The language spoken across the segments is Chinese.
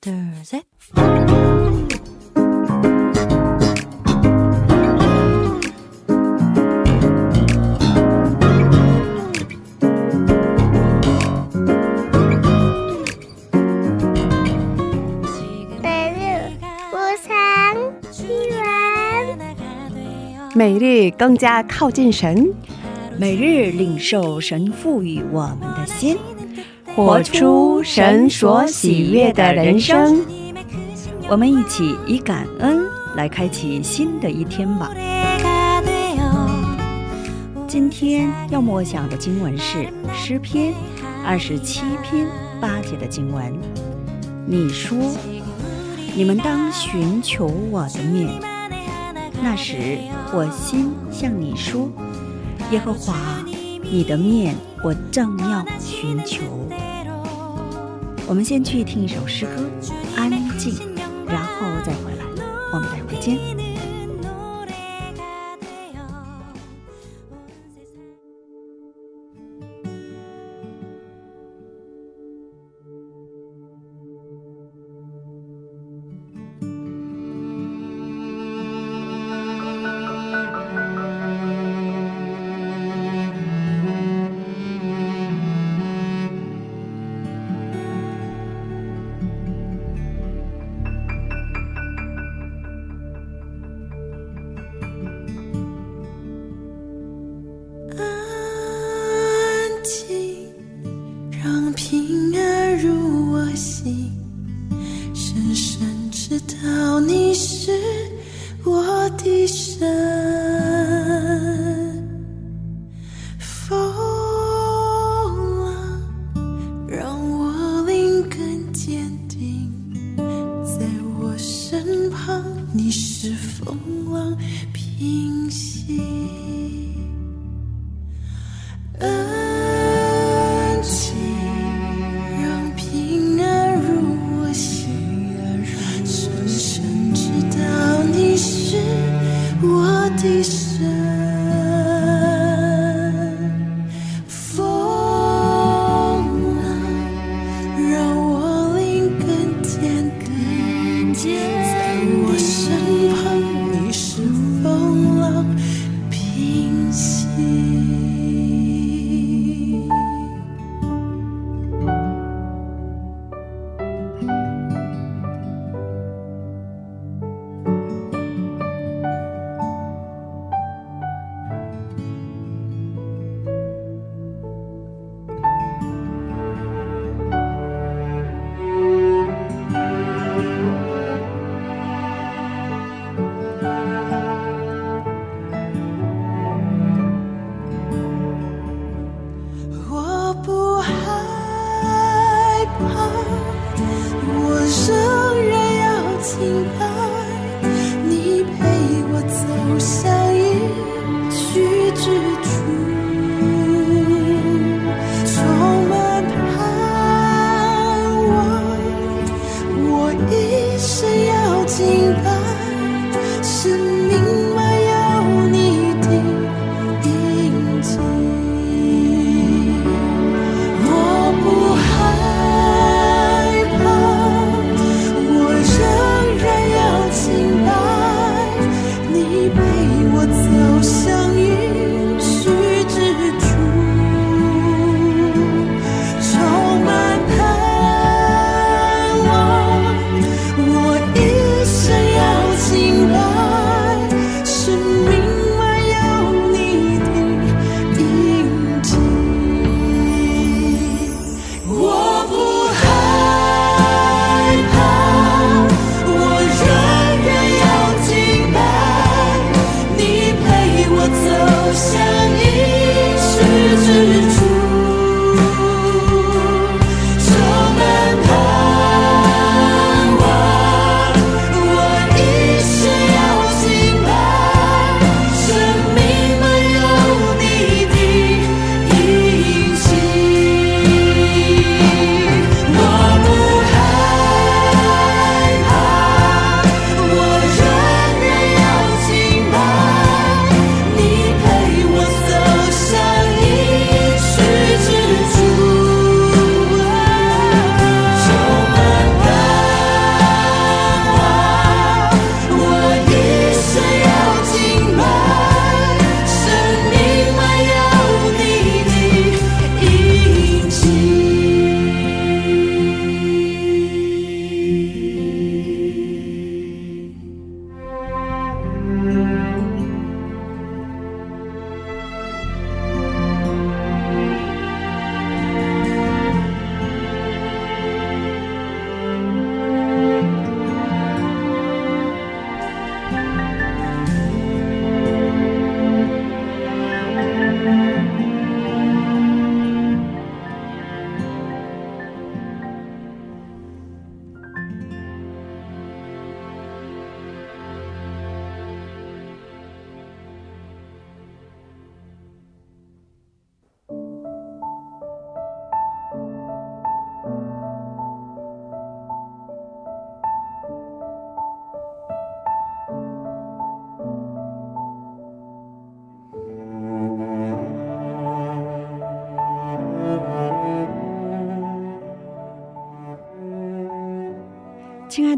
thursday 每日更加靠近神。每日领受神赋予我们的心。活出神所喜悦的人生。我们一起以感恩来开启新的一天吧。今天要默想的经文是诗篇二十七篇八节的经文。你说：“你们当寻求我的面。”那时我心向你说：“耶和华，你的面我正要寻求。”我们先去听一首诗歌，安静，然后再回来。我们待会见。深深知道你是我的神。我要敬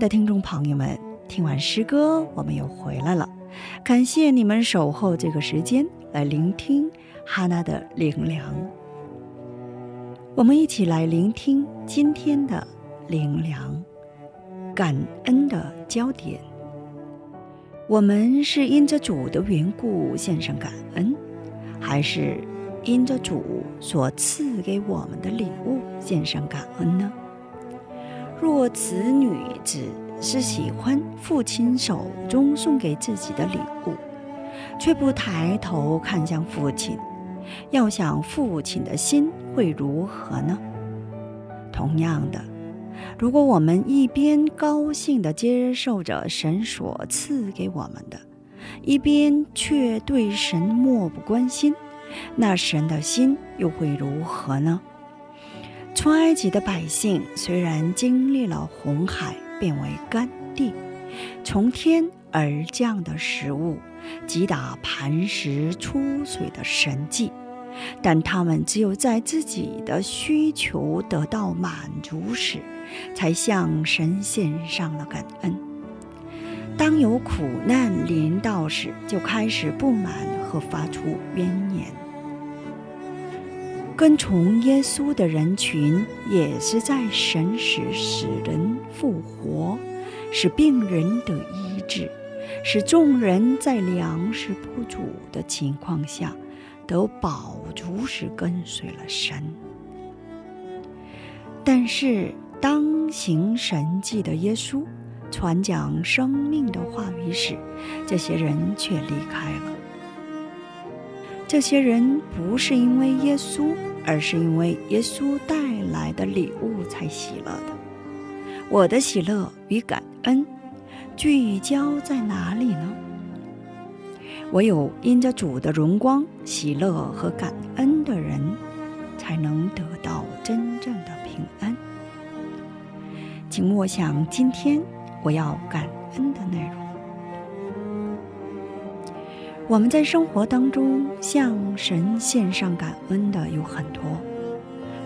的听众朋友们，听完诗歌，我们又回来了。感谢你们守候这个时间来聆听哈娜的灵粮。我们一起来聆听今天的灵粮，感恩的焦点。我们是因着主的缘故献上感恩，还是因着主所赐给我们的礼物献上感恩呢？若此女子是喜欢父亲手中送给自己的礼物，却不抬头看向父亲，要想父亲的心会如何呢？同样的，如果我们一边高兴地接受着神所赐给我们的，一边却对神漠不关心，那神的心又会如何呢？出埃及的百姓虽然经历了红海变为干地，从天而降的食物击打磐石出水的神迹，但他们只有在自己的需求得到满足时，才向神献上了感恩。当有苦难临到时，就开始不满和发出怨言。跟从耶稣的人群，也是在神使使人复活，使病人得医治，使众人在粮食不足的情况下得饱足时跟随了神。但是，当行神迹的耶稣传讲生命的话语时，这些人却离开了。这些人不是因为耶稣。而是因为耶稣带来的礼物才喜乐的。我的喜乐与感恩聚焦在哪里呢？唯有因着主的荣光、喜乐和感恩的人，才能得到真正的平安。请默想今天我要感恩的内容。我们在生活当中向神献上感恩的有很多，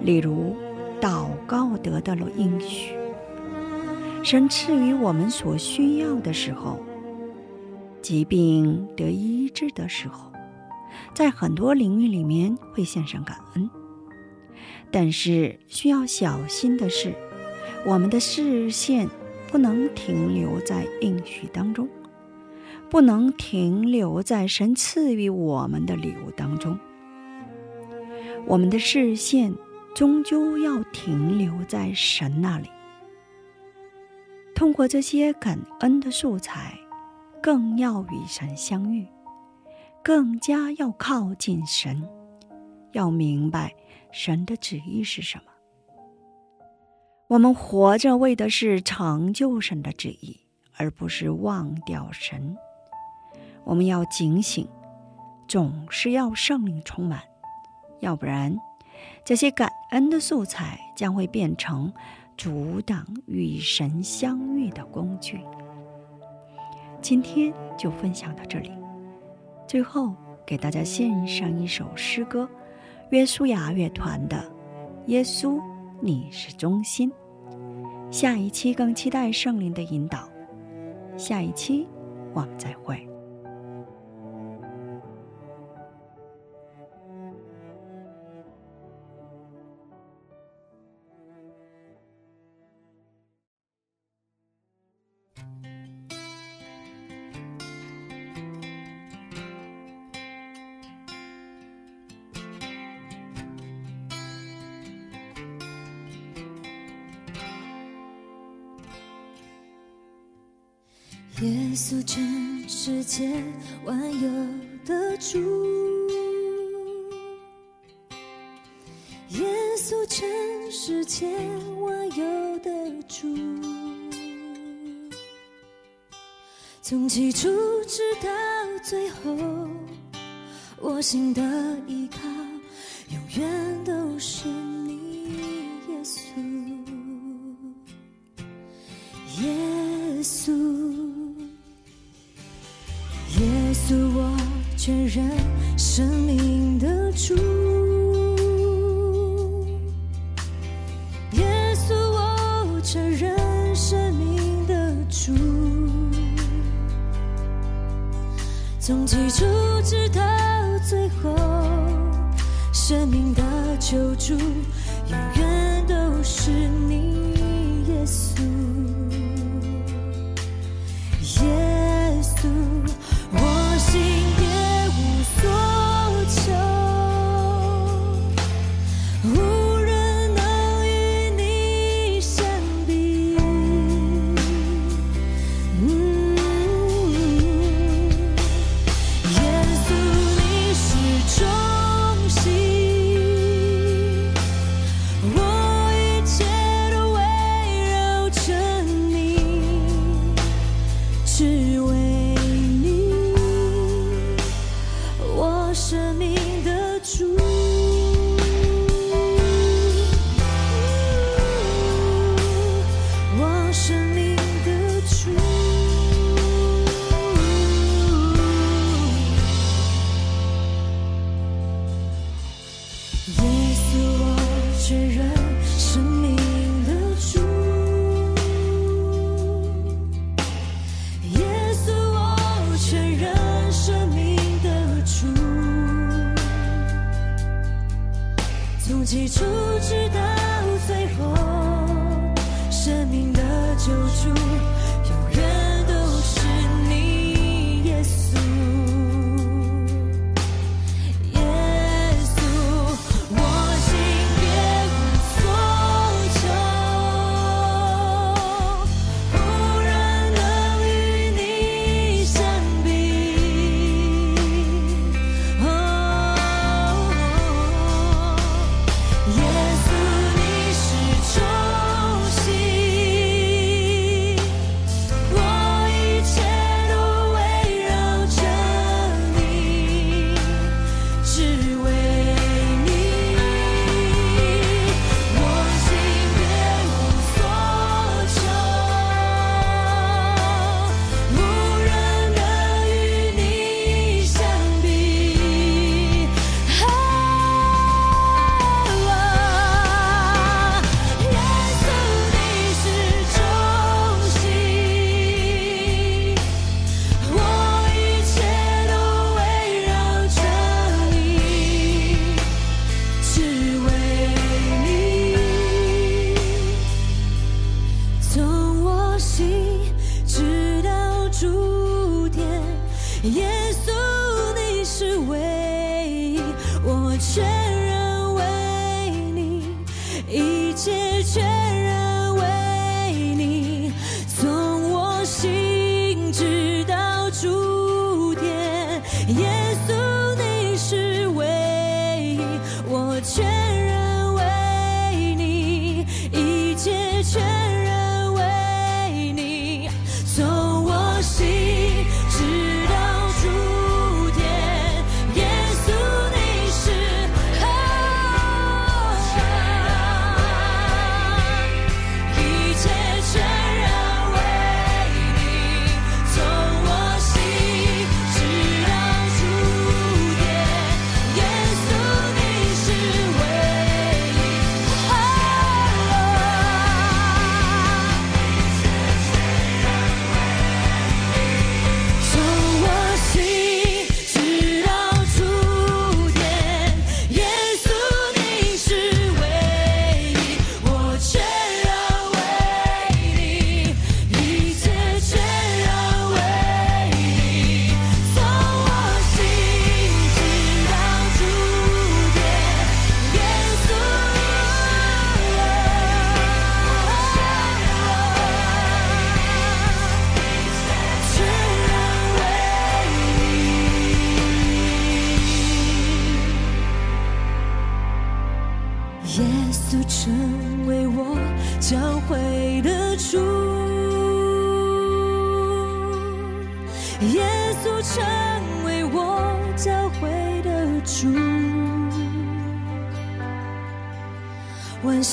例如祷告得到了应许，神赐予我们所需要的时候，疾病得医治的时候，在很多领域里面会献上感恩。但是需要小心的是，我们的视线不能停留在应许当中。不能停留在神赐予我们的礼物当中，我们的视线终究要停留在神那里。通过这些感恩的素材，更要与神相遇，更加要靠近神，要明白神的旨意是什么。我们活着为的是成就神的旨意，而不是忘掉神。我们要警醒，总是要圣灵充满，要不然，这些感恩的素材将会变成阻挡与神相遇的工具。今天就分享到这里，最后给大家献上一首诗歌，约书亚乐团的《耶稣，你是中心》。下一期更期待圣灵的引导，下一期我们再会。耶稣，全世界万有的主。从起初直到最后，我心的依靠永远都是你，耶稣，耶稣。耶稣，我全认承认生命的主。从起初直到最后，生命的救主永远都是你，耶稣。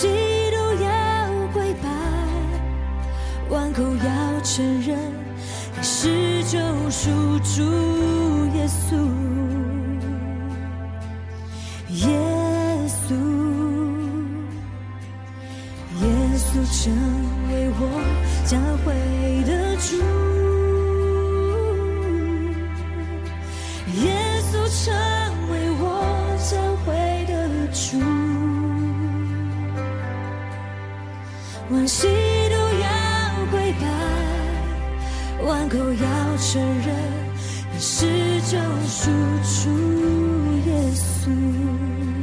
己都要跪拜，万口要承认你是救赎主耶稣，耶稣，耶稣成为我教会。万口要承认你是救赎主耶稣。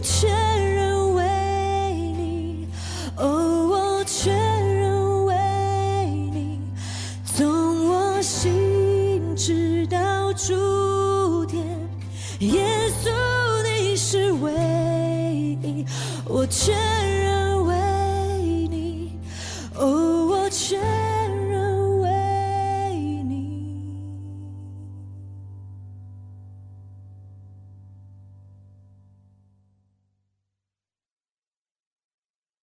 我却。